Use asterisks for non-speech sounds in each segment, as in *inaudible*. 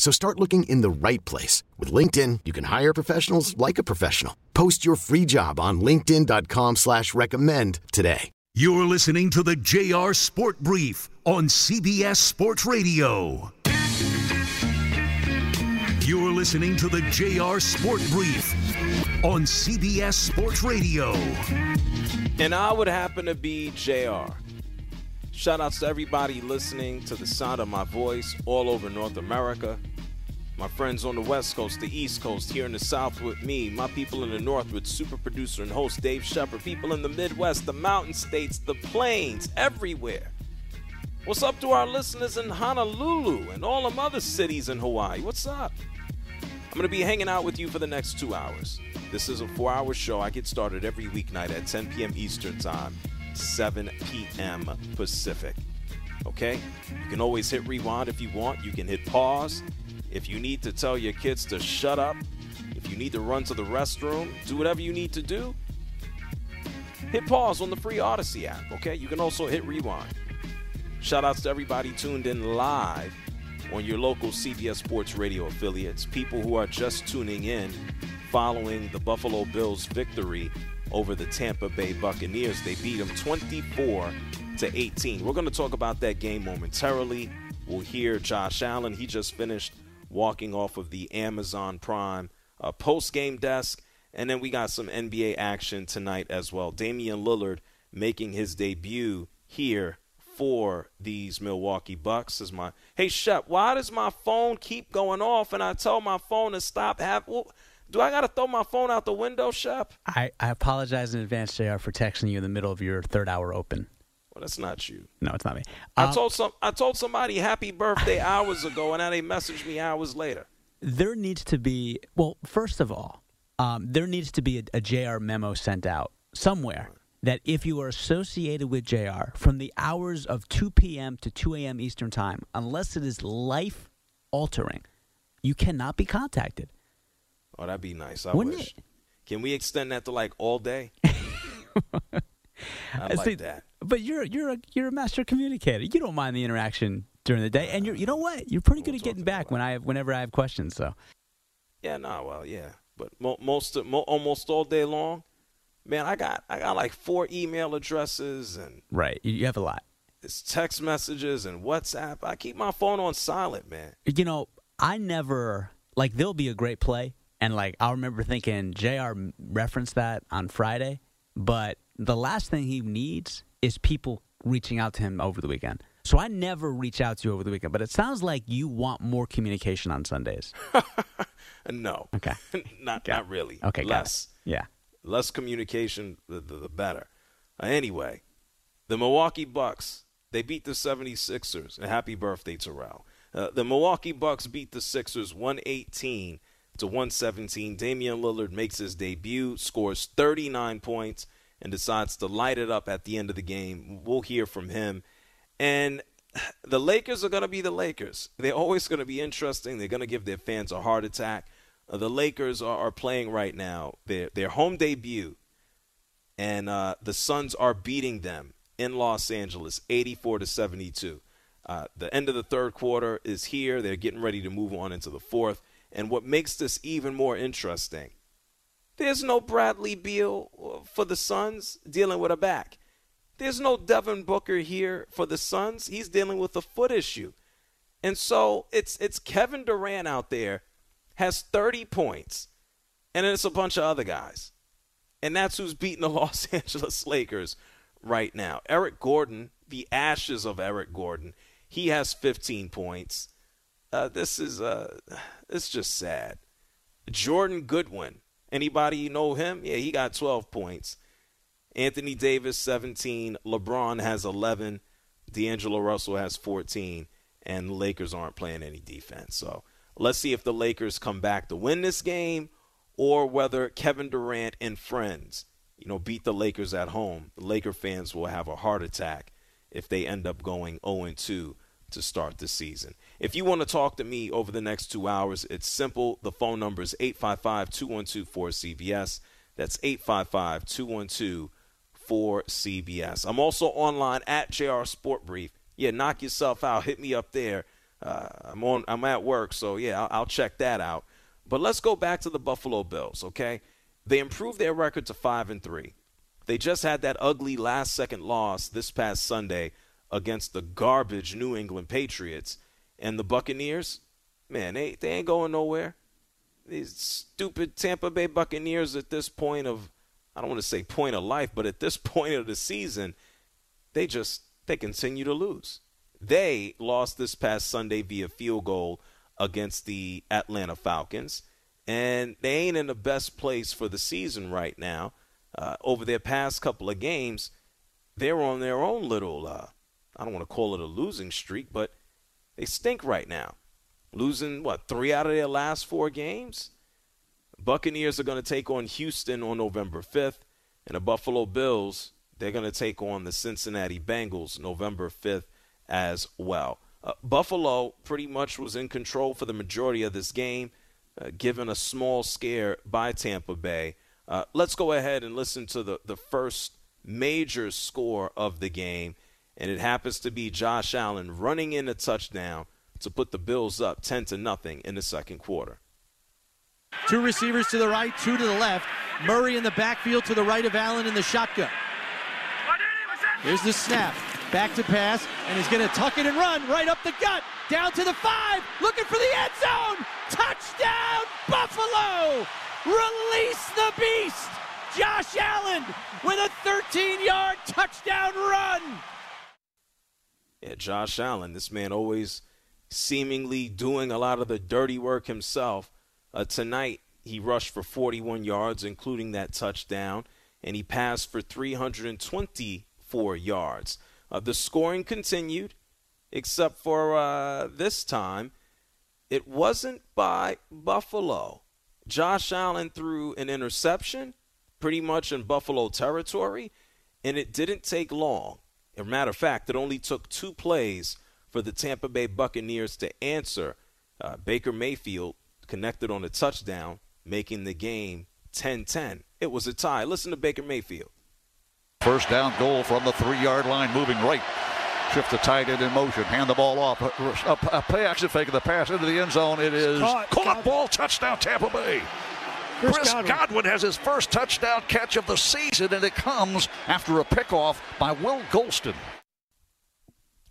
So start looking in the right place. With LinkedIn, you can hire professionals like a professional. Post your free job on linkedin.com slash recommend today. You're listening to the JR Sport Brief on CBS Sports Radio. You're listening to the JR Sport Brief on CBS Sports Radio. And I would happen to be JR. Shout outs to everybody listening to the sound of my voice all over North America. My friends on the West Coast, the East Coast, here in the South with me, my people in the North with super producer and host Dave Shepard, people in the Midwest, the mountain states, the plains, everywhere. What's up to our listeners in Honolulu and all them other cities in Hawaii? What's up? I'm going to be hanging out with you for the next two hours. This is a four hour show. I get started every weeknight at 10 p.m. Eastern Time, 7 p.m. Pacific. Okay? You can always hit rewind if you want. You can hit pause. If you need to tell your kids to shut up, if you need to run to the restroom, do whatever you need to do, hit pause on the free Odyssey app. Okay? You can also hit rewind. Shout outs to everybody tuned in live on your local CBS Sports Radio affiliates, people who are just tuning in following the Buffalo Bills victory over the Tampa Bay Buccaneers. They beat them 24 to 18. We're going to talk about that game momentarily. We'll hear Josh Allen. He just finished walking off of the Amazon Prime uh, post game desk. And then we got some NBA action tonight as well. Damian Lillard making his debut here for these Milwaukee Bucks is my hey Shep, why does my phone keep going off and I tell my phone to stop have well, do I gotta throw my phone out the window, Shep? I, I apologize in advance, JR, for texting you in the middle of your third hour open. Well that's not you. No, it's not me. I Um, told some I told somebody happy birthday hours ago and now they messaged me hours later. there needs to be well first of all um, there needs to be a, a jr memo sent out somewhere that if you are associated with jr from the hours of 2 p.m to 2 a.m eastern time unless it is life altering you cannot be contacted Oh, that'd be nice. I Wouldn't wish. it? Can we extend that to like all day? *laughs* I I like see- that. But you're you're a you're a master communicator you don't mind the interaction during the day and you're you know what you're pretty good We'll at getting back when i have whenever i have questions so Yeah, no, well, yeah, but mo- most of, mo- almost all day long, man, I got I got like four email addresses and right you, you have a lot it's text messages and WhatsApp. I keep my phone on silent, man. you know, I never like there'll be a great play, and like I remember thinking Jr. referenced that on Friday, but the last thing he needs is people reaching out to him over the weekend. So I never reach out to you over the weekend, but it sounds like you want more communication on Sundays. *laughs* No, Okay. *laughs* not Got not really. Okay, less Yeah. less communication, the, the, the better. Uh, anyway, the Milwaukee Bucks they beat the 76ers. And happy birthday, Terrell. Uh, the Milwaukee Bucks beat the Sixers 118 to 117. Damian Lillard makes his debut, scores 39 points, and decides to light it up at the end of the game. We'll hear from him. And the Lakers are going to be the Lakers. They're always going to be interesting. They're going to give their fans a heart attack. Uh, the Lakers are, are playing right now their their home debut, and uh, the Suns are beating them in Los Angeles, 84 to 72. Uh, the end of the third quarter is here. They're getting ready to move on into the fourth. And what makes this even more interesting, there's no Bradley Beal uh, for the Suns dealing with a back. There's no Devin Booker here for the Suns. He's dealing with a foot issue. And so it's it's Kevin Durant out there has 30 points, and then it's a bunch of other guys. And that's who's beating the *laughs* Los Angeles Lakers right now. Eric Gordon, the ashes of Eric Gordon, he has 15 points. Uh, this is uh, *sighs* it's just sad. Jordan Goodwin, anybody know him? Yeah, he got 12 points. Anthony Davis 17, LeBron has 11, D'Angelo Russell has 14, and the Lakers aren't playing any defense. So let's see if the Lakers come back to win this game or whether Kevin Durant and friends, you know, beat the Lakers at home. The Laker fans will have a heart attack if they end up going 0 2 to start the season. If you want to talk to me over the next two hours, it's simple. The phone number is 855 212 4CBS. That's 855 212 4CBS. I'm also online at JR Sport Brief. Yeah, knock yourself out. Hit me up there. Uh, I'm on. I'm at work, so yeah, I'll, I'll check that out. But let's go back to the Buffalo Bills. Okay, they improved their record to five and three. They just had that ugly last second loss this past Sunday against the garbage New England Patriots and the Buccaneers. Man, they they ain't going nowhere. These stupid Tampa Bay Buccaneers at this point of I don't want to say point of life, but at this *laughs* point of the season, they just they continue to lose. They lost this past Sunday via field goal against the Atlanta Falcons, and they ain't in the best place for the season right now. Uh, over their past couple of games, they're on their own little, uh, I don't want to call it a losing streak, but they stink right now. Losing, what, three out of their last four games? Buccaneers are going to take on Houston on November 5th, and the Buffalo Bills, they're going to take on the Cincinnati Bengals November 5th as well. Uh, Buffalo pretty much was in control for the majority of this game, uh, given a small scare by Tampa Bay. Uh, let's go ahead and listen to the, the first major score of the game, and it happens to be Josh Allen running in a touchdown to put the Bills up 10 to nothing in the second quarter. Two receivers to the right, two to the left. Murray in the backfield to the right of Allen in the shotgun. Here's the snap. Back to pass, and he's going to tuck it and run right up the gut. Down to the five, looking for the end zone. Touchdown, Buffalo! Release the beast! Josh Allen with a 13 yard touchdown run. Yeah, Josh Allen, this man always seemingly doing a lot of the dirty work himself. Uh, tonight, he rushed for 41 yards, including that touchdown, and he passed for 324 yards. Uh, the scoring continued, except for uh, this time, it wasn't by Buffalo. Josh Allen threw an interception pretty much in Buffalo territory, and it didn't take long. As a matter of fact, it only took two plays for the Tampa Bay Buccaneers to answer. Uh, Baker Mayfield connected on a touchdown, making the game 10 10. It was a tie. Listen to Baker Mayfield. First down goal from the three yard line, moving right. Shift the tight end in motion. Hand the ball off. A, a, a play action fake of the pass into the end zone. It is caught, caught ball touchdown Tampa Bay. Chris, Chris Godwin. Godwin. has his first touchdown catch of the season, and it comes after a pickoff by Will Gholston.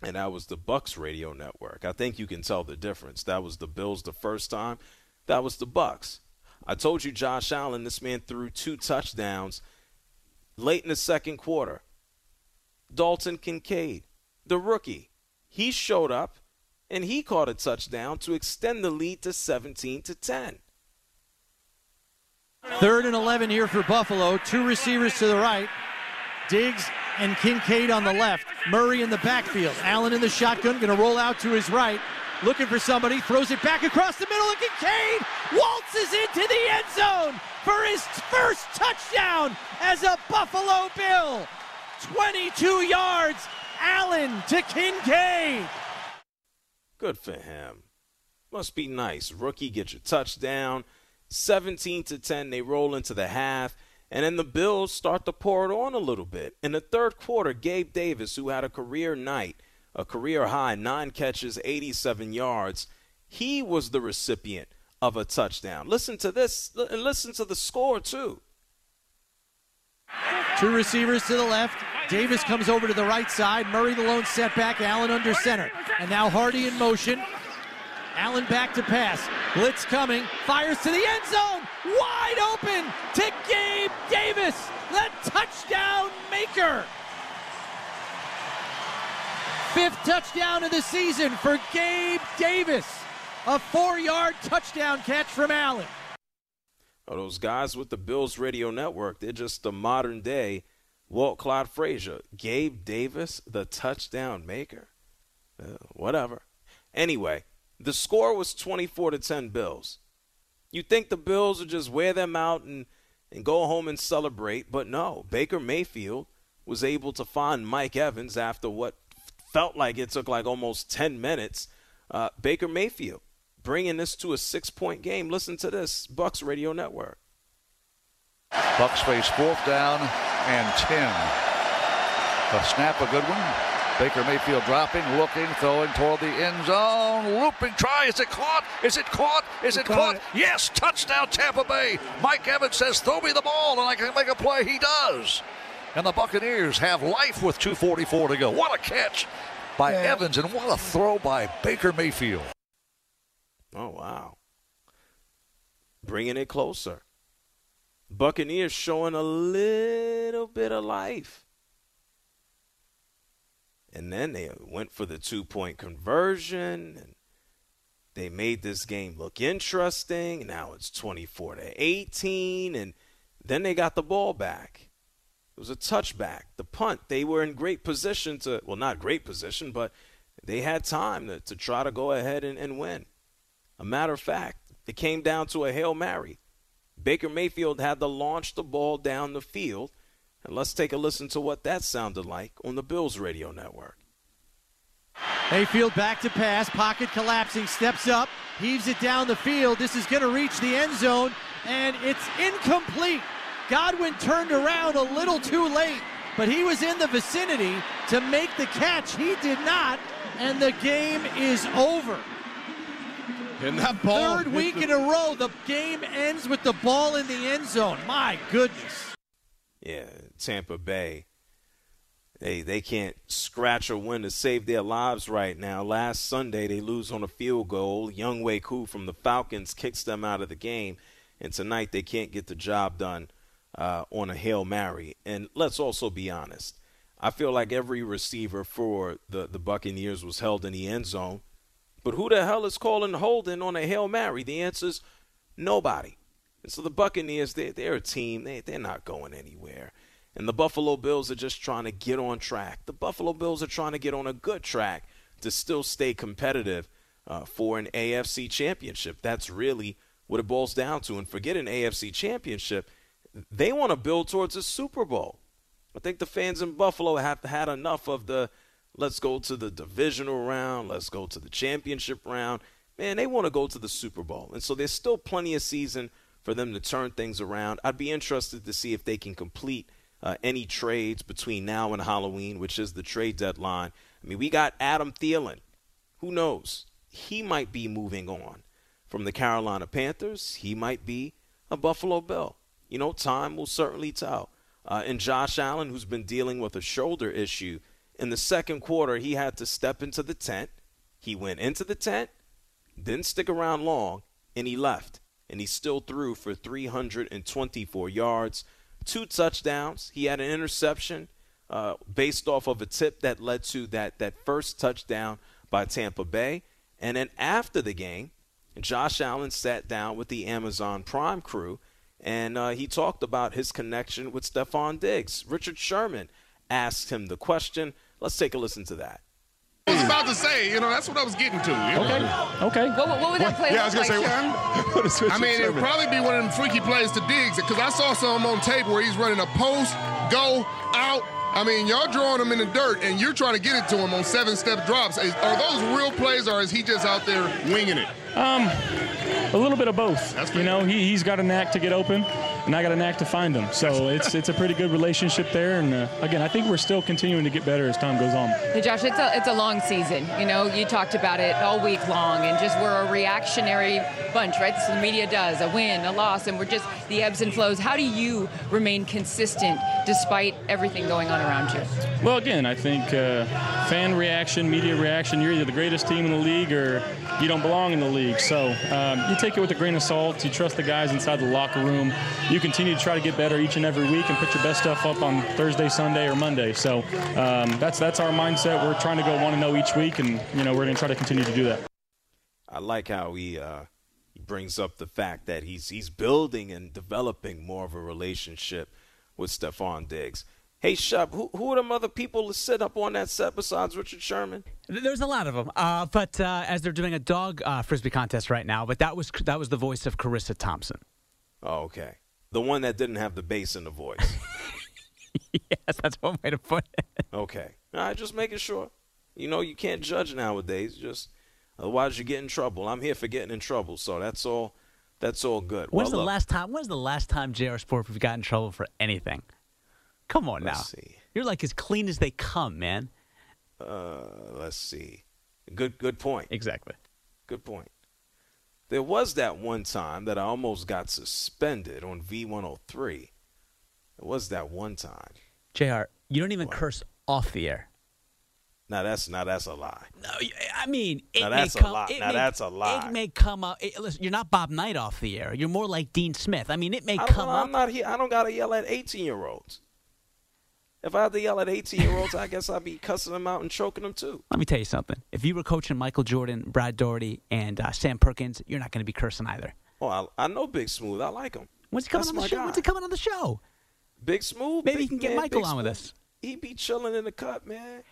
And that was the Bucks radio network. I think you can tell the difference. That was the Bills the first time. That was the Bucks. I told you Josh Allen, this man threw two touchdowns late in the second quarter. Dalton Kincaid, the rookie, he showed up and he caught a touchdown to extend the lead to 17 to 10. Third and 11 here for Buffalo. Two receivers to the right. Diggs and Kincaid on the left. Murray in the backfield. Allen in the shotgun, going to roll out to his right. Looking for somebody, throws it back across the middle, and Kincaid waltzes into the end zone for his first touchdown as a Buffalo Bill. 22 yards, Allen to Kincaid. Good for him. Must be nice. Rookie gets your touchdown. 17 to 10, they roll into the half. And then the Bills start to pour it on a little bit. In the third quarter, Gabe Davis, who had a career night, a career high, nine catches, 87 yards, he was the recipient of a touchdown. Listen to this, and listen to the score, too. Two receivers to the left. Davis comes over to the right side. Murray the lone setback. Allen under center. And now Hardy in motion. Allen back to pass. Blitz coming, fires to the end zone, wide open to Gabe Davis, the touchdown maker. Fifth touchdown of the season for Gabe Davis. A four yard touchdown catch from Allen. Oh, those guys with the Bills Radio Network, they're just the modern day Walt Clyde Frazier. Gabe Davis, the touchdown maker. Uh, whatever. Anyway, the score was 24 to 10 Bills. You think the Bills would just wear them out and, and go home and celebrate, but no. Baker Mayfield was able to find Mike Evans after what felt like it took like almost 10 minutes. Uh, Baker Mayfield bringing this to a six-point game. Listen to this, Bucks Radio Network. Bucks face fourth down and 10. A snap, a good one. Baker Mayfield dropping, looking, throwing toward the end zone. Looping try. Is it caught? Is it caught? Is it caught? It. Yes, touchdown Tampa Bay. Mike Evans says, throw me the ball and I can make a play. He does. And the Buccaneers have life with 2.44 to go. What a catch by yeah. Evans and what a throw by Baker Mayfield. Oh, wow. Bringing it closer. Buccaneers showing a little bit of life. And then they went for the two point conversion and they made this game look interesting. Now it's 24 to 18 and then they got the ball back. It was a touchback. The punt, they were in great position to, well, not great position, but they had time to, to try to go ahead and, and win. A matter of fact, it came down to a Hail Mary. Baker Mayfield had to launch the ball down the field. And let's take a listen to what that sounded like on the Bills radio network. Mayfield back to pass, pocket collapsing, steps up, heaves it down the field. This is going to reach the end zone, and it's incomplete. Godwin turned around a little too late, but he was in the vicinity to make the catch. He did not, and the game is over. And that ball. Third week in a row, the game ends with the ball in the end zone. My goodness. Yeah, Tampa Bay. Hey, they can't scratch or win to save their lives right now. Last Sunday, they lose on a field goal. Younghoe Koo from the Falcons kicks them out of the game. And tonight, they can't get the job done uh, on a Hail Mary. And let's also be honest. I feel like every receiver for the, the Buccaneers was held in the end zone. But who the hell is calling holding on a Hail Mary? The answer is nobody. And so the Buccaneers, they, they're a team. They, they're not going anywhere. And the Buffalo Bills are just trying to get on track. The Buffalo Bills are trying to get on a good track to still stay competitive uh, for an AFC championship. That's really what it boils down to. And forget an AFC championship. They want to build towards a Super Bowl. I think the fans in Buffalo have had enough of the Let's go to the divisional round. Let's go to the championship round. Man, they want to go to the Super Bowl. And so there's still plenty of season for them to turn things around. I'd be interested to see if they can complete uh, any trades between now and Halloween, which is the trade deadline. I mean, we got Adam Thielen. Who knows? He might be moving on from the Carolina Panthers. He might be a Buffalo Bill. You know, time will certainly tell. Uh, and Josh Allen, who's been dealing with a shoulder issue in the second quarter, he had to step into the tent. He went into the tent, didn't stick around long, and he left. And he still threw for 324 yards, two touchdowns. He had an interception uh, based off of a tip that led to that, that first touchdown by Tampa Bay. And then after the game, Josh Allen sat down with the Amazon Prime crew and uh, he talked about his connection with Stefon Diggs. Richard Sherman asked him the question. Let's take a listen to that. I was about to say, you know, that's what I was getting to. Okay. Know? Okay. What, what would that play yeah, I was gonna say. *laughs* I mean, it'd probably be one of them freaky plays to Diggs because I saw some on tape where he's running a post, go, out. I mean, y'all drawing him in the dirt and you're trying to get it to him on seven step drops. Are those real plays or is he just out there winging it? Um, a little bit of both. That's you know, he, he's got a knack to get open and I got a knack to find them. So it's it's a pretty good relationship there. And uh, again, I think we're still continuing to get better as time goes on. Hey, Josh, it's a it's a long season. You know, you talked about it all week long, and just we're a reactionary bunch, right? So the media does a win, a loss, and we're just the ebbs and flows. How do you remain consistent despite everything going on around you? Well, again, I think uh, fan reaction, media reaction. You're either the greatest team in the league or you don't belong in the league. So um, you take it with a grain of salt. You trust the guys inside the locker room. You continue to try to get better each and every week and put your best stuff up on Thursday, Sunday, or Monday. So um, that's that's our mindset. We're trying to go one and zero each week, and you know we're going to try to continue to do that. I like how he uh, he brings up the fact that he's he's building and developing more of a relationship with Stefon Diggs. Hey, Shub, who, who are them other people to sit up on that set besides Richard Sherman? There's a lot of them, uh, but uh, as they're doing a dog uh, frisbee contest right now, but that was that was the voice of Charissa Thompson. Oh, okay, the one that didn't have the bass in the voice. *laughs* yes, that's one way to put it. Okay, all right, just making sure. You know, you can't judge nowadays. Just otherwise, you get in trouble. I'm here for getting in trouble, so that's all. That's all good. When's well, the look, last time? When's the last time JR Sport we got in trouble for anything? Come on let's now. see. You're like as clean as they come, man. Uh, let's see. Good, good point. Exactly. Good point. There was that one time that I almost got suspended on V103. It was that one time. JR, you don't even What? curse off the air. Now that's now that's a lie. No, I mean, it Now may that's a come, lie. Now may- that's a lie. It may come up. It, listen, you're not Bob Knight off the air. You're more like Dean Smith. I mean, it may come up. I'm not here. I don't gotta yell at 18 year olds. If I had to yell at 18 year olds, I guess I'd be cussing them out and choking them too. Let me tell you something. If you were coaching Michael Jordan, Brad Daugherty, and uh, Sam Perkins, you're not going to be cursing either. Oh, I, I know Big Smooth. I like him. When's he coming That's on the show? guy. When's he coming on the show? Big Smooth. Maybe big you can get man, Michael Big on with us. He'd be chilling in the cut, man.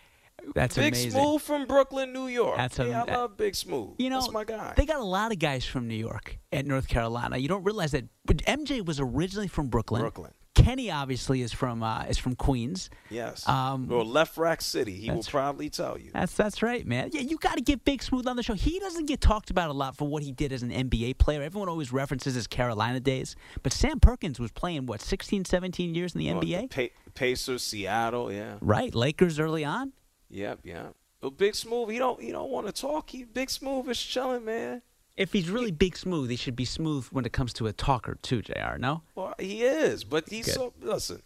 That's Big amazing. Smooth from Brooklyn, New York. That's a- yeah, I that- love Big Smooth. You know, That's my guy. They got a lot of guys from New York at North Carolina. You don't realize that. But MJ was originally from Brooklyn. Brooklyn. Kenny obviously is from uh, is from Queens. Yes. Um, well, Lefrak City. He will proudly tell you. That's that's right, man. Yeah, you got to get Big Smooth on the show. He doesn't get talked about a lot for what he did as an NBA player. Everyone always references his Carolina days, but Sam Perkins was playing what 16, 17 years in the Oh, NBA. the Pa- Pacers, Seattle. Yeah. right, Lakers early on. Yep. Yep. But Big Smooth, he don't he don't want to talk. He Big Smooth is chilling, man. If he's really big smooth, he should be smooth when it comes to a talker too, Jr. No, Well, he is, but he's Good. so listen.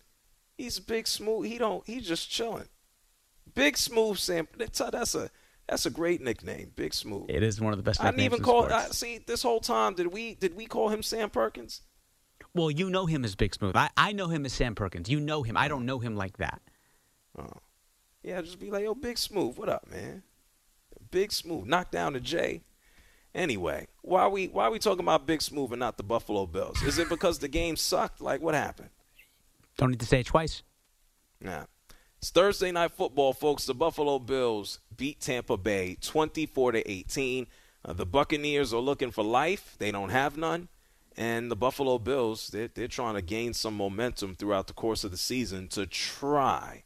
He's Big Smooth. He don't. He's just chilling. Big Smooth Sam. That's a that's a, that's a great nickname. Big Smooth. it is one of the best. I didn't even call. I, see, this whole time did we did we call him Sam Perkins? Well, you know him as Big Smooth. I, I know him as Sam Perkins. You know him. I don't know him like that. Oh, yeah. Just be like, yo, Big Smooth. What up, man? Big Smooth. Knock down the J. Anyway, why we why we talking about Big Smooth and not the Buffalo Bills? Is it because the game sucked? Like what happened? Don't need to say it twice. Nah. It's Thursday night football, folks. The Buffalo Bills beat Tampa Bay 24 to 18. Uh, the Buccaneers are looking for life. They don't have none. And the Buffalo Bills, they're, they're trying to gain some momentum throughout the course of the season to try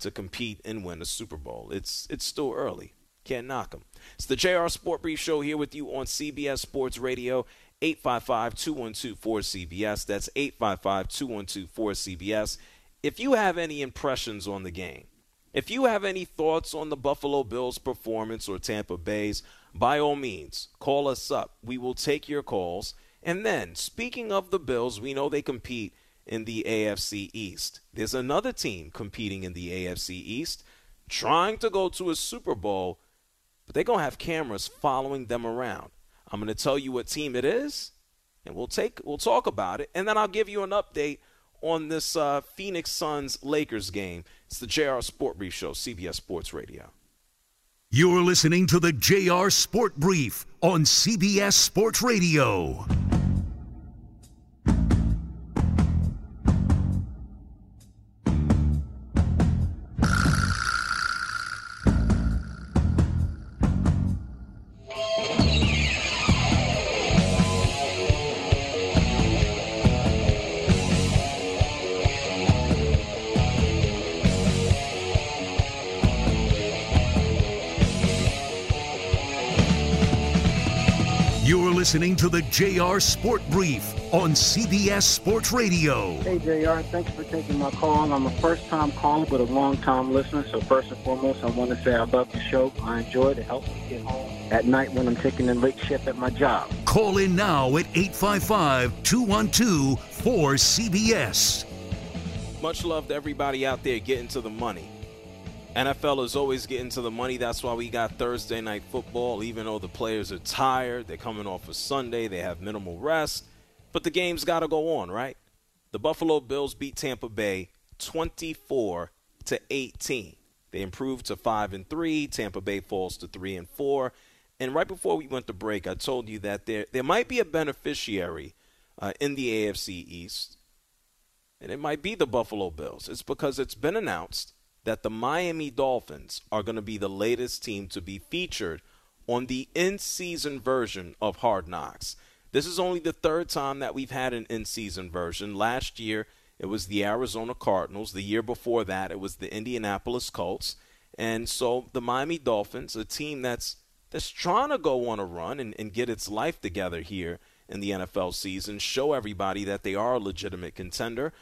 to compete and win a Super Bowl. It's it's still early. Can't knock them. It's the JR Sport Brief Show here with you on CBS Sports Radio, 855-212-4CBS. That's 855-212-4CBS. If you have any impressions on the game, if you have any thoughts on the Buffalo Bills' performance or Tampa Bay's, by all means, call us up. We will take your calls. And then, speaking of the Bills, we know they compete in the AFC East. There's another team competing in the AFC East, trying to go to a Super Bowl, but they're going to have cameras following them around. I'm going to tell you what team it is, and we'll take we'll talk about it, and then I'll give you an update on this uh, Phoenix Suns Lakers game. It's the JR Sport Brief Show, CBS Sports Radio. You're listening to the JR Sport Brief on CBS Sports Radio. You're listening to the JR Sport Brief on CBS Sports Radio. Hey, JR, thanks for taking my call. I'm a first time caller, but a long time listener. So, first and foremost, I want to say I love the show. I enjoy it. It helps me get home at night when I'm taking a late shift at my job. Call in now at 855 212 4CBS. Much love to everybody out there getting to the money. NFL is always getting to the money. That's why we got Thursday night football. Even though the players are tired, they're coming off a Sunday, they have minimal rest. But the game's got to go on, right? The Buffalo Bills beat Tampa Bay 24 to 18. They improved to 5 and 3. Tampa Bay falls to 3 and 4. And right before we went to break, I told you that there there might be a beneficiary uh, in the AFC East, and it might be the Buffalo Bills. It's because it's been announced that the Miami Dolphins are going to be the latest team to be featured on the in-season version of Hard Knocks. This is only the third time that we've had an in-season version. Last year, it was the Arizona Cardinals. The year before that, it was the Indianapolis Colts. And so the Miami Dolphins, a team that's that's trying to go on a run and, and get its life together here in the NFL season, show everybody that they are a legitimate contender.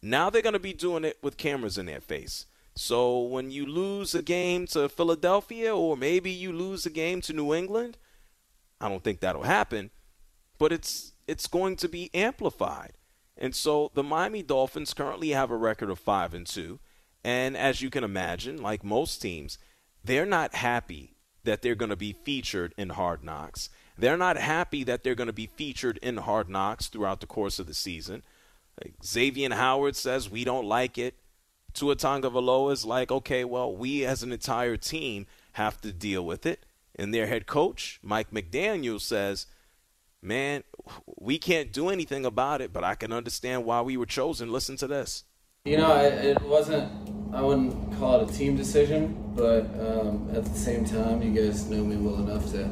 Now they're going to be doing it with cameras in their face. So when you lose a game to Philadelphia or maybe you lose a game to New England, I don't think that'll happen, but it's it's going to be amplified. And so the Miami Dolphins currently have a record of 5 and 2, and as you can imagine, like most teams, they're not happy that they're going to be featured in Hard Knocks. They're not happy that they're going to be featured in Hard Knocks throughout the course of the season. Like Xavier Howard says we don't like it. Tua Tagovailoa is like, okay, well, we as an entire team have to deal with it. And their head coach, Mike McDaniel, says, man, we can't do anything about it, but I can understand why we were chosen. Listen to this. You know, it wasn't, I wouldn't call it a team decision, but um, at the same time, you guys know me well enough to,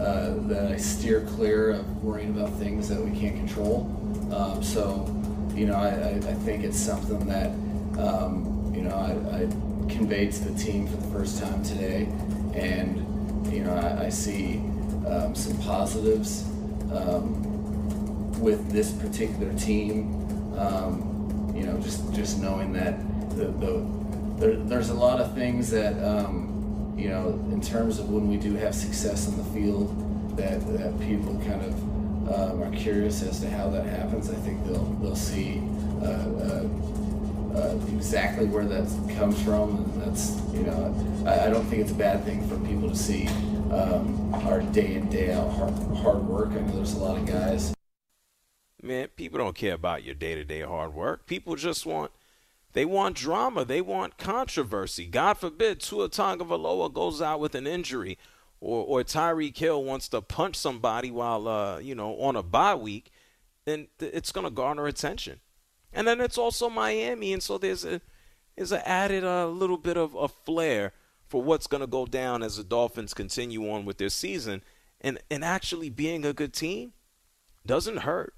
uh, that I steer clear of worrying about things that we can't control. Um, so, you know, I, I, think it's something that, um, you know, I, I, conveyed to the team for the first time today. And, you know, I, I see um, some positives um, with this particular team. Um, you know, just just knowing that the, the there, there's a lot of things that um, you know in terms of when we do have success in the field that that people kind of um, are curious as to how that happens. I think they'll they'll see uh, uh, uh, exactly where that comes from, and that's you know I, I, don't think it's a bad thing for people to see um, our day in day out hard, hard work. I know there's a lot of guys man, people don't care about your day to day hard work. People just want they want drama. They want controversy. God forbid Tua Tagovailoa goes out with an injury, or or Tyreek Hill wants to punch somebody while uh, you know on a bye week, then it's going to garner attention. And then it's also Miami, and so there's a there's an added a uh, little bit of a flair for what's going to go down as the Dolphins continue on with their season, and and actually being a good team doesn't hurt.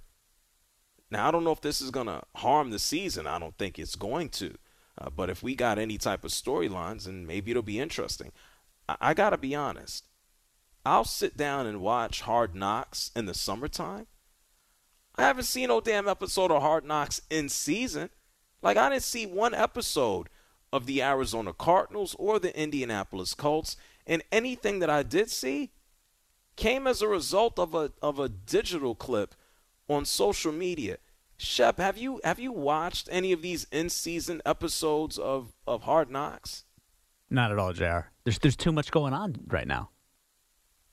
Now, I don't know if this is going to harm the season. I don't think it's going to. Uh, but if we got any type of storylines, and maybe it'll be interesting. I, I got to be honest. I'll sit down and watch Hard Knocks in the summertime. I haven't seen no damn episode of Hard Knocks in season. Like, I didn't see one episode of the Arizona Cardinals or the Indianapolis Colts. And anything that I did see came as a result of a, of a digital clip on social media. Shep, have you have you watched any of these in season episodes of, of Hard Knocks? Not at all, Jr. There's there's too much going on right now.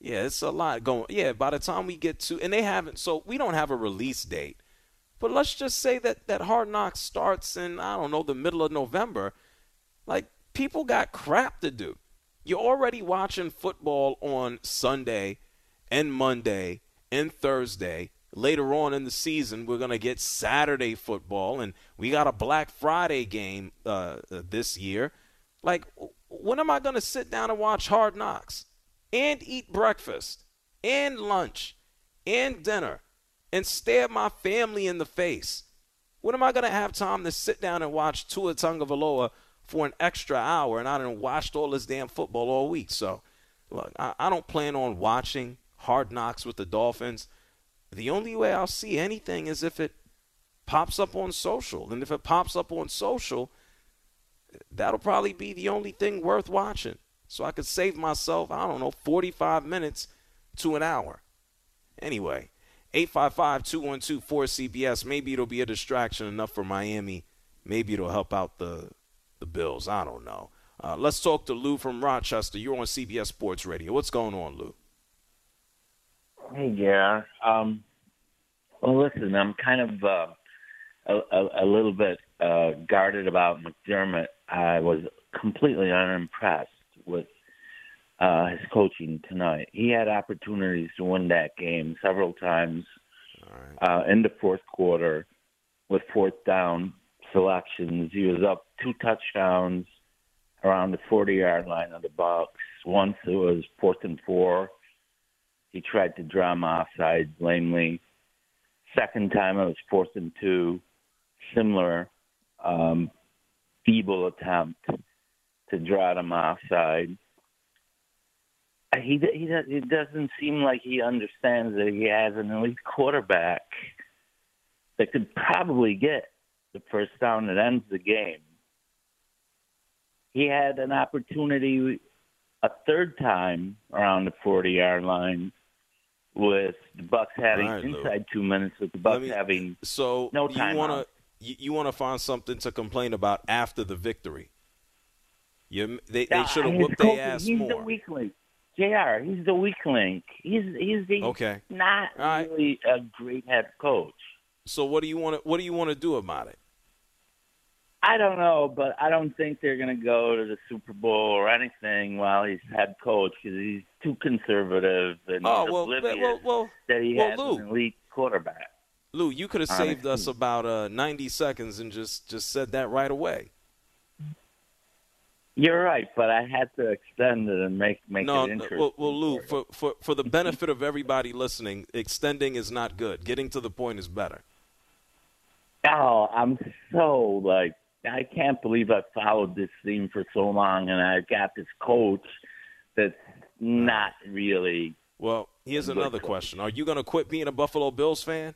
Yeah, it's a lot going. Yeah, by the time we get to and they haven't so we don't have a release date. But let's just say that that Hard Knocks starts in I don't know the middle of November. Like people got crap to do. You're already watching football on Sunday and Monday and Thursday later on in the season, we're going to get Saturday football, and we got a Black Friday game uh, uh this year. Like, when am I going to sit down and watch Hard Knocks and eat breakfast and lunch and dinner and stare my family in the face? When am I going to have time to sit down and watch Tua Tagovailoa for an extra hour and I didn't watched all this damn football all week? So, look, I, I don't plan on watching Hard Knocks with the Dolphins the only way I'll see anything is if it pops up on social. And if it pops up on social, that'll probably be the only thing worth watching. So I could save myself, I don't know, 45 minutes to an hour. Anyway, 855 212 4CBS. Maybe it'll be a distraction enough for Miami. Maybe it'll help out the, the Bills. I don't know. Uh, let's talk to Lou from Rochester. You're on CBS Sports Radio. What's going on, Lou? Hey, yeah. Um, well, listen, I'm kind of uh, a, a, a little bit uh, guarded about McDermott. I was completely unimpressed with uh, his coaching tonight. He had opportunities to win that game several times uh, in the fourth quarter with fourth down selections. He was up two touchdowns around the 40 yard line of the Bucks. Once it was fourth and four. He tried to draw him offside lamely. Second time it was fourth and two. Similar um, feeble attempt to draw them offside. Uh, he he it doesn't seem like he understands that he has an elite quarterback that could probably get the first down that ends the game. He had an opportunity a third time around the 40 yard line with the Bucks having right, inside two minutes with the Bucks me- having So no you time want to you, you want to find something to complain about after the victory. You, they they should have whooped their ass he's more. the weak link. Jr. He's the weak link. He's he's the Okay. not really a great head coach. So what do you want to what do you want to do about it? I don't know, but I don't think they're going to go to the Super Bowl or anything while he's head coach because he's too conservative and Oh, well, oblivious well, well, that he well, has Lou. an elite quarterback. Lou, you could have saved us about uh, 90 seconds and just just said that right away. You're right, but I had to extend it and make make no, it no, interesting. well, well, Lou, for, for for the benefit of everybody listening, extending is not good. Getting to the point is better. Oh, I'm so like I can't believe I followed this thing for so long, and I got this coach that's not really. Well, here's another coach. question: Are you going to quit being a Buffalo Bills fan?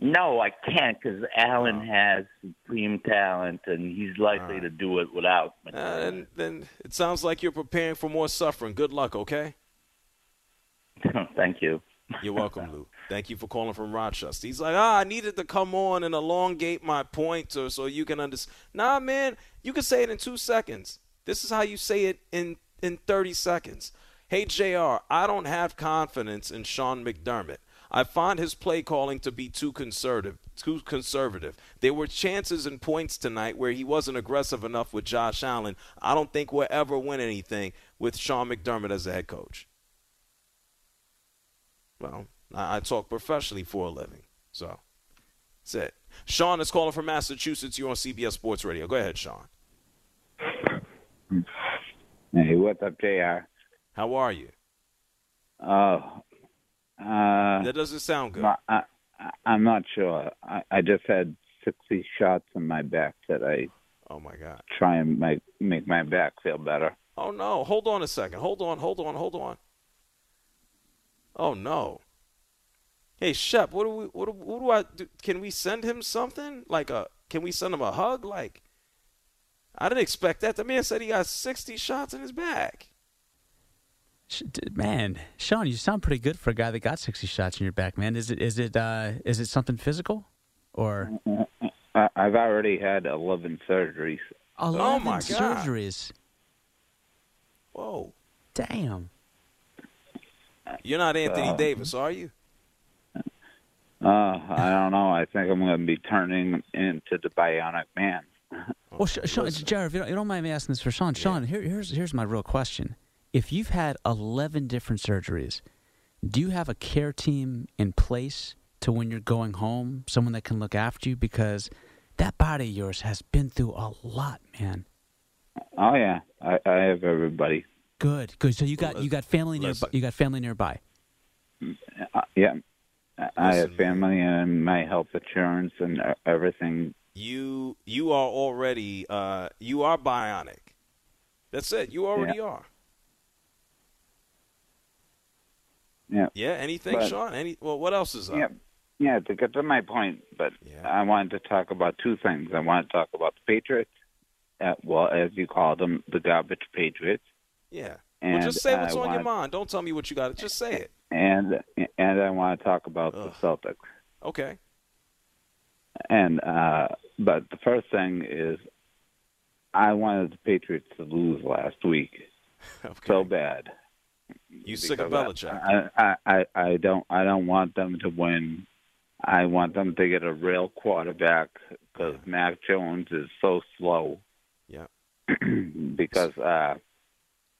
No, I can't because Allen has supreme talent, and he's likely to do it without. Uh, then, then it sounds like you're preparing for more suffering. Good luck, okay? *laughs* Thank you. You're welcome, Lou. Thank you for calling from Rochester. He's like, ah, I needed to come on and elongate my point or so you can understand. Nah, man, you can say it in two seconds. This is how you say it in, in 30 seconds. Hey, JR, I don't have confidence in Sean McDermott. I find his play calling to be too conservative. Too conservative. There were chances and points tonight where he wasn't aggressive enough with Josh Allen. I don't think we'll ever win anything with Sean McDermott as a head coach. Well, I, I talk professionally for a living. So that's it. Sean is calling from Massachusetts. You're on CBS Sports Radio. Go ahead, Sean. Hey, what's up, JR? How are you? Oh, uh, That doesn't sound good. I, I, I'm not sure. I, I just had 60 shots in my back that I Oh my God. try and make make my back feel better. Oh no. Hold on a second. Hold on. Hold on. Hold on. Oh no. Hey Shep, what do we? What do, what do I do? Can we send him something? Like a? Can we send him a hug? Like, I didn't expect that. The man said he got 60 shots in his back. Sh- d- Man, Sean, you sound pretty good for a guy that got 60 shots in your back, man. Is it is it uh, is it something physical, or I, I've already had 11 surgeries. 11 my God. surgeries? Whoa. Damn. You're not Anthony Uh, Davis, are you? Uh, I don't know. I think I'm going to be turning into the Bionic Man. Well, Sean, Jared, if you don't, you don't mind me asking this for Sean. Sean, here, here's here's my real question: If you've had 11 different surgeries, do you have a care team in place to when you're going home, someone that can look after you? Because that body of yours has been through a lot, man. Oh yeah, I, I have everybody. Good, good. So you got you got family nearby. You got family nearby. Uh, yeah, I- I have family and my health insurance and everything. You you are already uh, you are bionic. That's it. You already Yeah. are. Yeah. Yeah. Anything, But- Sean? Any? Well, what else is up? Yeah, yeah. To get to my point, but yeah. I wanted to talk about two things. I want to talk about the Patriots, uh, well, as you call them, the garbage Patriots, Yeah. And well, just say what's I on your mind. Don't tell me what you got. To Just say it. and and I want to talk about the Celtics. Okay. And uh, but the first thing is I wanted the Patriots to lose last week *laughs* okay. so bad. You sick of Belichick? I, I, I, I don't I don't want them to win. I want them to get a real quarterback because Mac Jones is so slow. Yeah. *clears throat* because uh,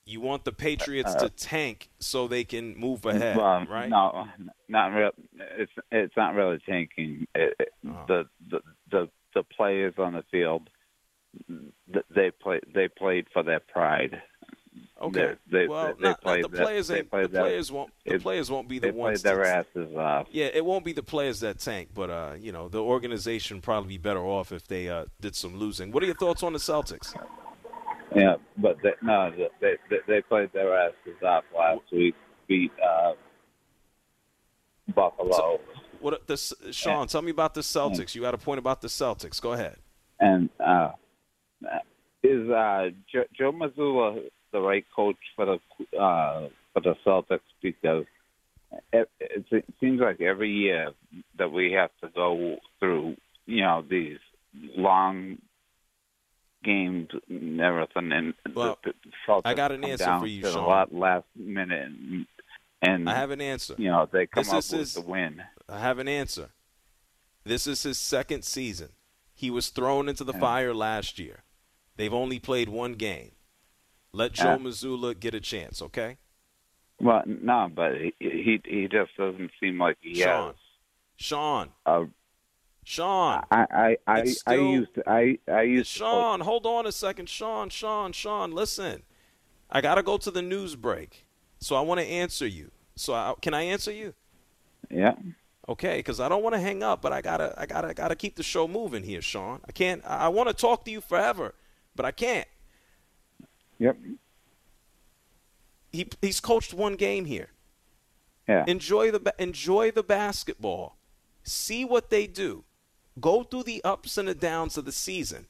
you want the Patriots uh, to tank so they can move ahead, well, right? No, not real. It's it's not really tanking. It, it, Oh. The the the the players on the field, th- they play they played for their pride. Okay. They, they, well, they not, not played the that- players. they ain't, the that- players won't. The it- players won't be the they ones. played their to- asses off. Yeah, it won't be the players that tank, but uh, you know, the organization probably be better off if they uh, did some losing. What are your thoughts on the Celtics? Yeah, but they, no, they, they they played their asses off last week. Beat uh, Buffalo, What the Sean? Tell me about the Celtics. You had a point about the Celtics. Go ahead. and uh, is uh, Joe, Joe Mazzulla the right coach for the uh, for the Celtics? Because it, it, it seems like every year that we have to go through, you know, these long games and everything, and Well, the, the Celtics I got an answer for you, Sean. A lot last minute, and, and I have an answer. You know, they come This up is with his- the win. I have an answer. This is his second season. He was thrown into the fire last year. They've only played one game. Let Joe Yeah. Mazzulla get a chance, okay? Well, no, but he he, he just doesn't seem like he Sean. has. Sean. Uh, Sean. I I I, It's I used to, I I used to Sean, hold on a second. Sean, Sean, Sean, listen. I got to go to the news break. So I want to answer you. So I, can I answer you? Yeah. Okay, because I don't want to hang up, but I gotta, I gotta, I gotta keep the show moving here, Sean. I can't. I, I want to talk to you forever, but I can't. Yep. He he's coached one game here. Yeah. Enjoy the enjoy the basketball. See what they do. Go through the ups and the downs of the season,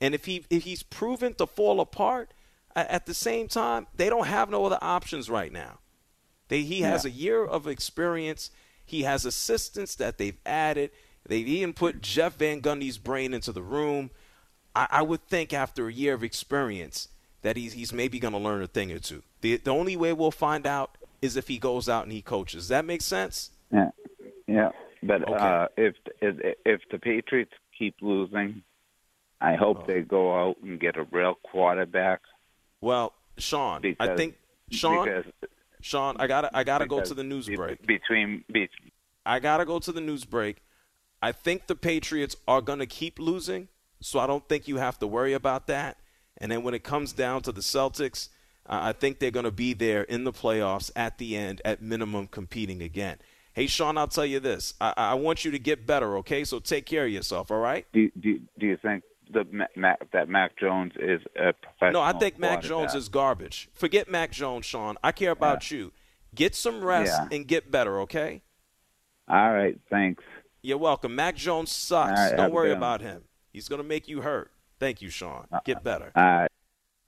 and if he if he's proven to fall apart, at the same time they don't have no other options right now. They he has Yeah. a year of experience. He has assistants that they've added. They've even put Jeff Van Gundy's brain into the room. I, I would think after a year of experience that he's he's maybe going to learn a thing or two. The the only way we'll find out is if he goes out and he coaches. Does that make sense? Yeah. Yeah. But Okay. uh, if if if the Patriots keep losing, I hope Oh. they go out and get a real quarterback. Well, Sean, I think Sean, because, Sean, I gotta I gotta go to the news break. between be, I gotta go to the news break. I think the Patriots are gonna keep losing, so I don't think you have to worry about that. And then when it comes down to the Celtics, uh, I think they're gonna be there in the playoffs at the end, at minimum, competing again. Hey, Sean, I'll tell you this. I, I want you to get better, okay? So take care of yourself, all right? do, do do you think the Mac, that Mac Jones is a professional? No, I think Mac Jones is garbage. Forget Mac Jones, Sean. I care about you. Get some rest Yeah. and get better, okay? All right. Thanks. You're welcome. Mac Jones sucks. Right, Don't worry about him. He's going to make you hurt. Thank you, Sean. Uh, get better. All right.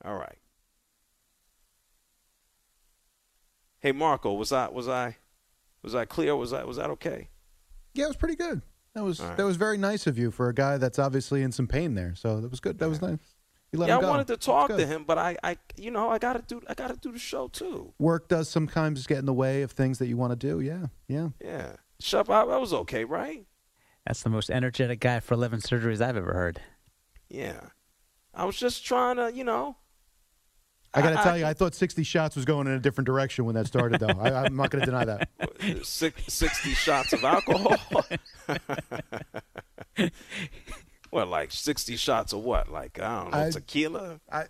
All right. Hey Marco, was I was I was I clear? Was I was that okay? Yeah, it was pretty good. That was All right. that was very nice of you for a guy that's obviously in some pain there. So that was good. That was nice. You let yeah, him I wanted to talk to him, but I, I you know, I gotta do I gotta do the show too. Work does sometimes get in the way of things that you want to do. Yeah, yeah. Yeah. Shep, I, I was okay, right? That's the most energetic guy for 11 surgeries I've ever heard. Yeah. I was just trying to, you know. I got to I- tell you, I thought 60 shots was going in a different direction when that started, though. I, I'm not going to deny that. *laughs* Six, 60 shots of alcohol. *laughs* what, like 60 shots of what? Like, I don't know, I- tequila? I,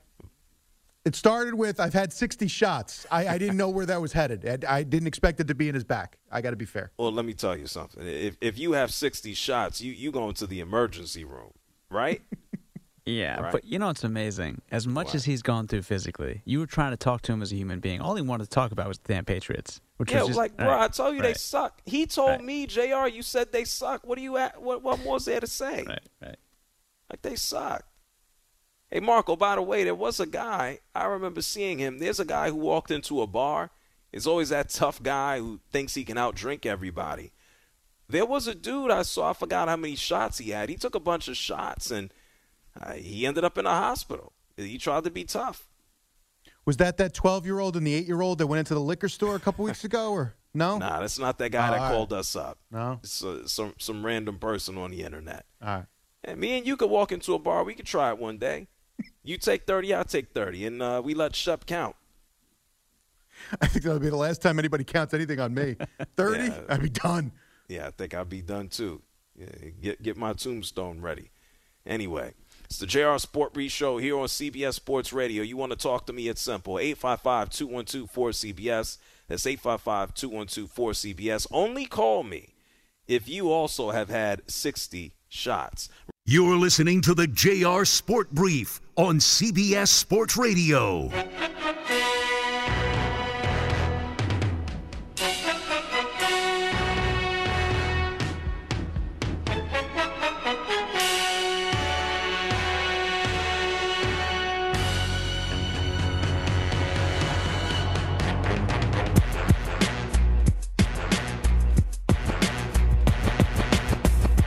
it started with I've had 60 shots. I, I didn't know where that was headed. I, I didn't expect it to be in his back. I got to be fair. Well, let me tell you something. If if you have 60 shots, you you go into the emergency room, right? *laughs* Yeah, Right. but you know it's amazing. As much as he's gone through physically, you were trying to talk to him as a human being. All he wanted to talk about was the damn Patriots, which yeah, was just like, bro, right, I told you they suck. He told Right. me, Jr. You said they suck. What do you at? What what more is there to say? Right, right. Like they suck. Hey, Marco. By the way, there was a guy I remember seeing him. There's a guy who walked into a bar. It's always that tough guy who thinks he can outdrink everybody. There was a dude I saw. I forgot how many shots he had. He took a bunch of shots and uh, he ended up in a hospital. he tried to be tough. Was that that 12 year old and the 8 year old that went into the liquor store a couple weeks ago? Or no? *laughs* Nah, that's not that guy Oh, that right. called us up. No? It's uh, some some random person on the internet. All right. And me and you could walk into a bar. We could try it one day. You take thirty, I take thirty, and uh, we let Shep count. *laughs* I think that'll be the last time anybody counts anything on me. *laughs* 30? Yeah. I'd be done. Yeah, I think I'd be done too. Yeah, get get my tombstone ready. Anyway, it's the JR Sport Brief Show here on CBS Sports Radio. You want to talk to me? It's simple. 855-212-4CBS. That's 855-212-4CBS. Only call me if you also have had 60 shots. You're listening to the JR Sport Brief on CBS Sports Radio.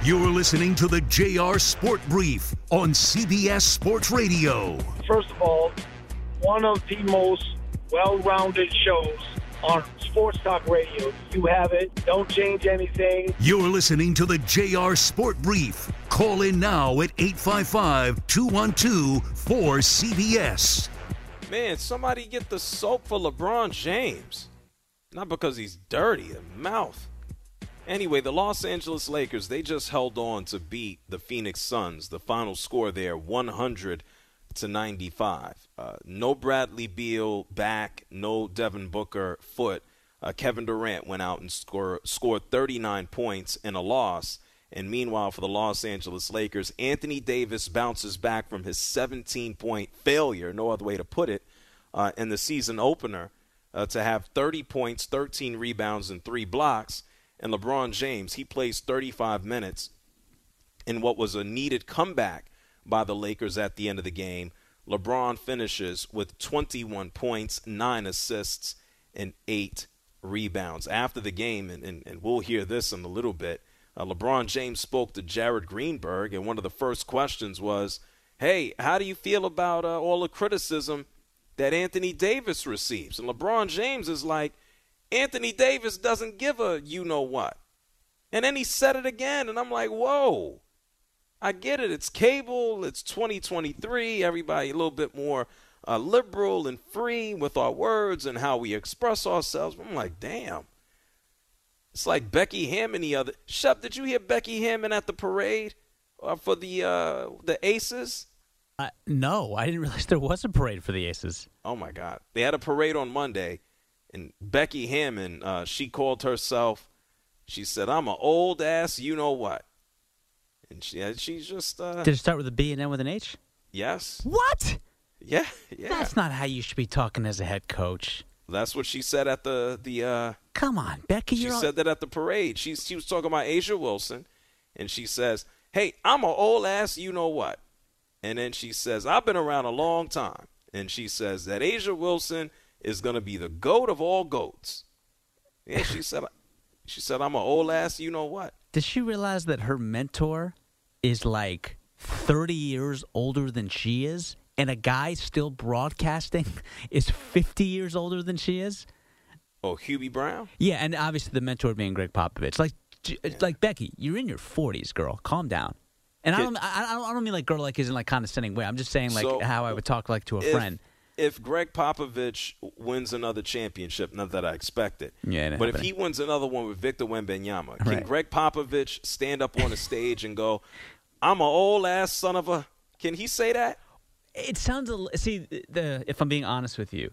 You're listening to the JR Sport Brief on CBS Sports Radio. First of all, one of the most well-rounded shows on sports talk radio. You have it. Don't change anything. You're listening to the JR Sport Brief. Call in now at 855 212 4CBS. Man, somebody get the soap for LeBron James. Not because he's dirty, the mouth. Anyway, the Los Angeles Lakers, they just held on to beat the Phoenix Suns. The final score there, 100 to 95. Uh, no Bradley Beal back, no Devin Booker foot. Uh, Kevin Durant went out and score, scored 39 points in a loss. And meanwhile, for the Los Angeles Lakers, Anthony Davis bounces back from his 17 point failure, no other way to put it, uh, in the season opener uh, to have 30 points, 13 rebounds, and three blocks. And LeBron James, he plays 35 minutes in what was a needed comeback by the Lakers at the end of the game. LeBron finishes with 21 points, nine assists, and eight rebounds. After the game, and, and, and we'll hear this in a little bit, uh, LeBron James spoke to Jared Greenberg, and one of the first questions was, Hey, how do you feel about uh, all the criticism that Anthony Davis receives? And LeBron James is like, Anthony Davis doesn't give a you know what. And then he said it again, and I'm like, whoa. I get it. It's cable. It's 2023. Everybody a little bit more uh, liberal and free with our words and how we express ourselves. I'm like, damn. It's like Becky Hammon the other. Shep, did you hear Becky Hammon at the parade uh, for the uh, the Aces? Uh, no, I didn't realize there was a parade for the Aces. Oh my God! They had a parade on Monday, and Becky Hammon, uh, she called herself. She said, "I'm an old ass, you know what?" And she, she's just. Uh, Did it start with a B and end with an H? yes. What? Yeah, yeah. That's not how you should be talking as a head coach. That's what she said at the the. Uh, Come on, Becky. she You're all- said that at the parade. She she was talking about A'ja Wilson, and she says, "Hey, I'm an old ass, you know what?" And then she says, "I've been around a long time," and she says that A'ja Wilson is going to be the goat of all goats. Yeah, she said. She said, "I'm an old ass, you know what?" Does she realize that her mentor is like 30 years older than she is? And a guy still broadcasting *laughs* is 50 years older than she is? Oh, Hubie Brown. Yeah, and obviously the mentor being Gregg Popovich. Like, it's like Becky, you're in your 40s, girl. Calm down. And I don't, I, I don't mean like girl like is in like condescending way. I'm just saying like So, how I would talk like to a if, friend. If Gregg Popovich wins another championship, not that I expect it, Yeah, but if he wins another one with Victor Wembanyama, can Right. Gregg Popovich stand up on the stage and go, "I'm an old ass son of a"? Can he say that? It sounds a see the if I'm being honest with you,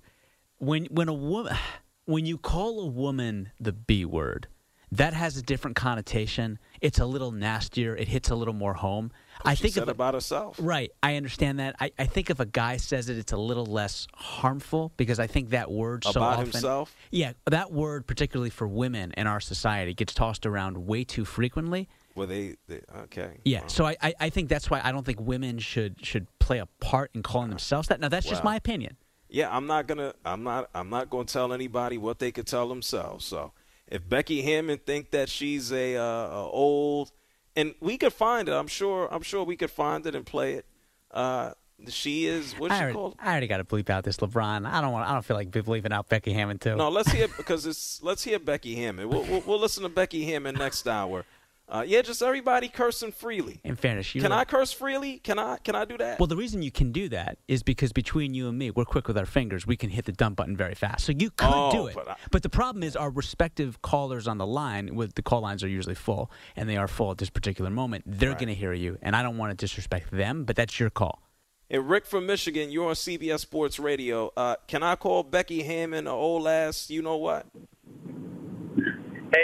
when when a woman *sighs* when you call a woman the B word, that has a different connotation. It's a little nastier. It hits a little more home. I she think said if a- about herself. Right, I understand that. I, I think if a guy says it, it's a little less harmful because I think that word so About often, himself? Yeah, that word, particularly for women in our society, gets tossed around way too frequently. Well, they, they okay. Yeah, so I, I, I think that's why I don't think women should should play a part in calling themselves that. Now that's just my opinion. Yeah, I'm not gonna. I'm not. I'm not gonna tell anybody what they could tell themselves. So if Becky Hammon think that she's a, uh, a old, and we could find it. I'm sure. I'm sure we could find it and play it. Uh, She is what's I she already, called? I already got to bleep out this LeBron. I don't want. I don't feel like bleeping out Becky Hammon too. No, let's hear because it's let's hear Becky Hammon. We'll, we'll, we'll listen to Becky Hammon next hour. Uh, yeah, just everybody cursing freely. In fairness, she Can I curse freely? Can I can I do that? Well, the reason you can do that is because between you and me, we're quick with our fingers. We can hit the dump button very fast. So you could Oh, do it. but I- But the problem is our respective callers on the line, with the call lines are usually full, and they are full at this particular moment. They're going to hear you, and I don't want to disrespect them, but that's your call. And Rick from Michigan, you're on CBS Sports Radio. Uh, can I call Becky Hammon a old ass? You know what?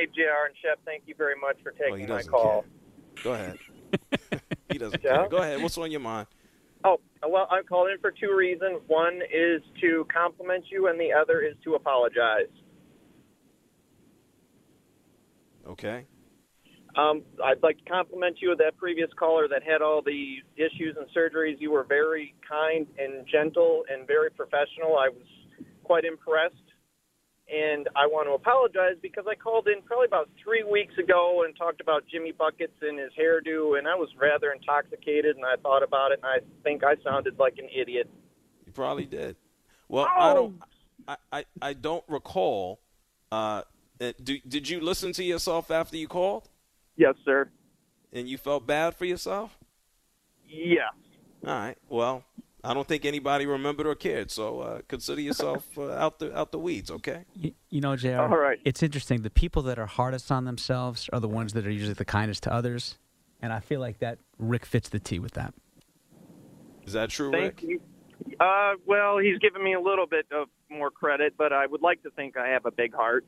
Hey, JR and Shep, thank you very much for Oh, he taking my doesn't call. Go ahead. *laughs* he doesn't Yeah? care. Go ahead. What's on your mind? Oh, well, I'm calling in for two reasons. One is to compliment you, and the other is to apologize. Okay. Um, I'd like to compliment you with that previous caller that had all the issues and surgeries. You were very kind and gentle and very professional. I was quite impressed. And I want to apologize because I called in probably about three weeks ago and talked about Jimmy Buckets and his hairdo, and I was rather intoxicated, and I thought about it, and I think I sounded like an idiot. You probably did. Well, I don't. I, I, I don't recall. Uh, uh, do, did you listen to yourself after you called? Yes, sir. And you felt bad for yourself? Yes. All right. Well, I don't think anybody remembered or cared. So uh, consider yourself uh, out the out the weeds. Okay. You, you know, Jr. All right. It's interesting. The people that are hardest on themselves are the ones that are usually the kindest to others, and I feel like that Rick fits the T with that. Is that true, Thank Rick? you. Uh, well, he's given me a little bit of more credit, but I would like to think I have a big heart.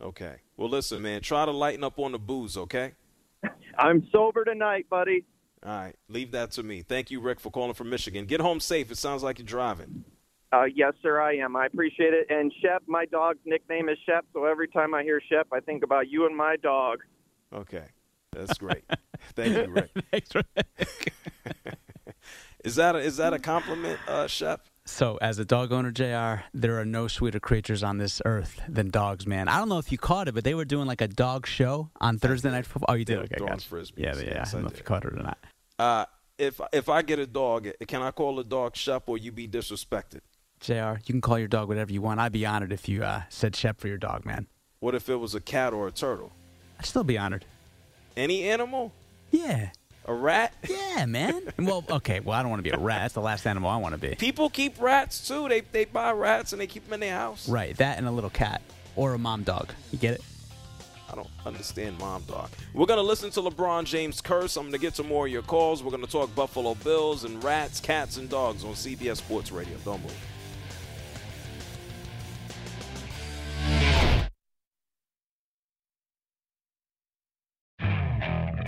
Okay. Well, listen, man. Try to lighten up on the booze. Okay. *laughs* I'm sober tonight, buddy. All right. Leave that to me. Thank you, Rick, for calling from Michigan. Get home safe. It sounds like you're driving. Uh, yes, sir, I am. I appreciate it. And Shep, my dog's nickname is Shep, so every time I hear Shep, I think about you and my dog. Okay. That's great. Thank you, Rick. *laughs* Thanks, Rick. *laughs* is that a, is that a compliment, uh, Shep? So, as a dog owner, Jr., there are no sweeter creatures on this earth than dogs, man. I don't know if you caught it, but they were doing like a dog show on Thursday Night Football. Oh, you did? Yeah, Okay, Dawn's gotcha. Frisbees. Yeah, yeah. Yes, I don't I know if you caught it or not. Uh, if if I get a dog, can I call the dog Shep or you be disrespected? Jr., you can call your dog whatever you want. I'd be honored if you uh, said Shep for your dog, man. What if it was a cat or a turtle? I'd still be honored. Any animal? Yeah. A rat? Yeah, man. well, okay. Well, I don't want to be a rat. That's the last animal I want to be. People keep rats too. They they buy rats and they keep them in their house. Right. That and a little cat or a mom dog. You get it? I don't understand mom dog. We're gonna listen to LeBron James curse. I'm gonna get some more of your calls. We're gonna talk Buffalo Bills and rats, cats, and dogs on CBS Sports Radio. Don't move.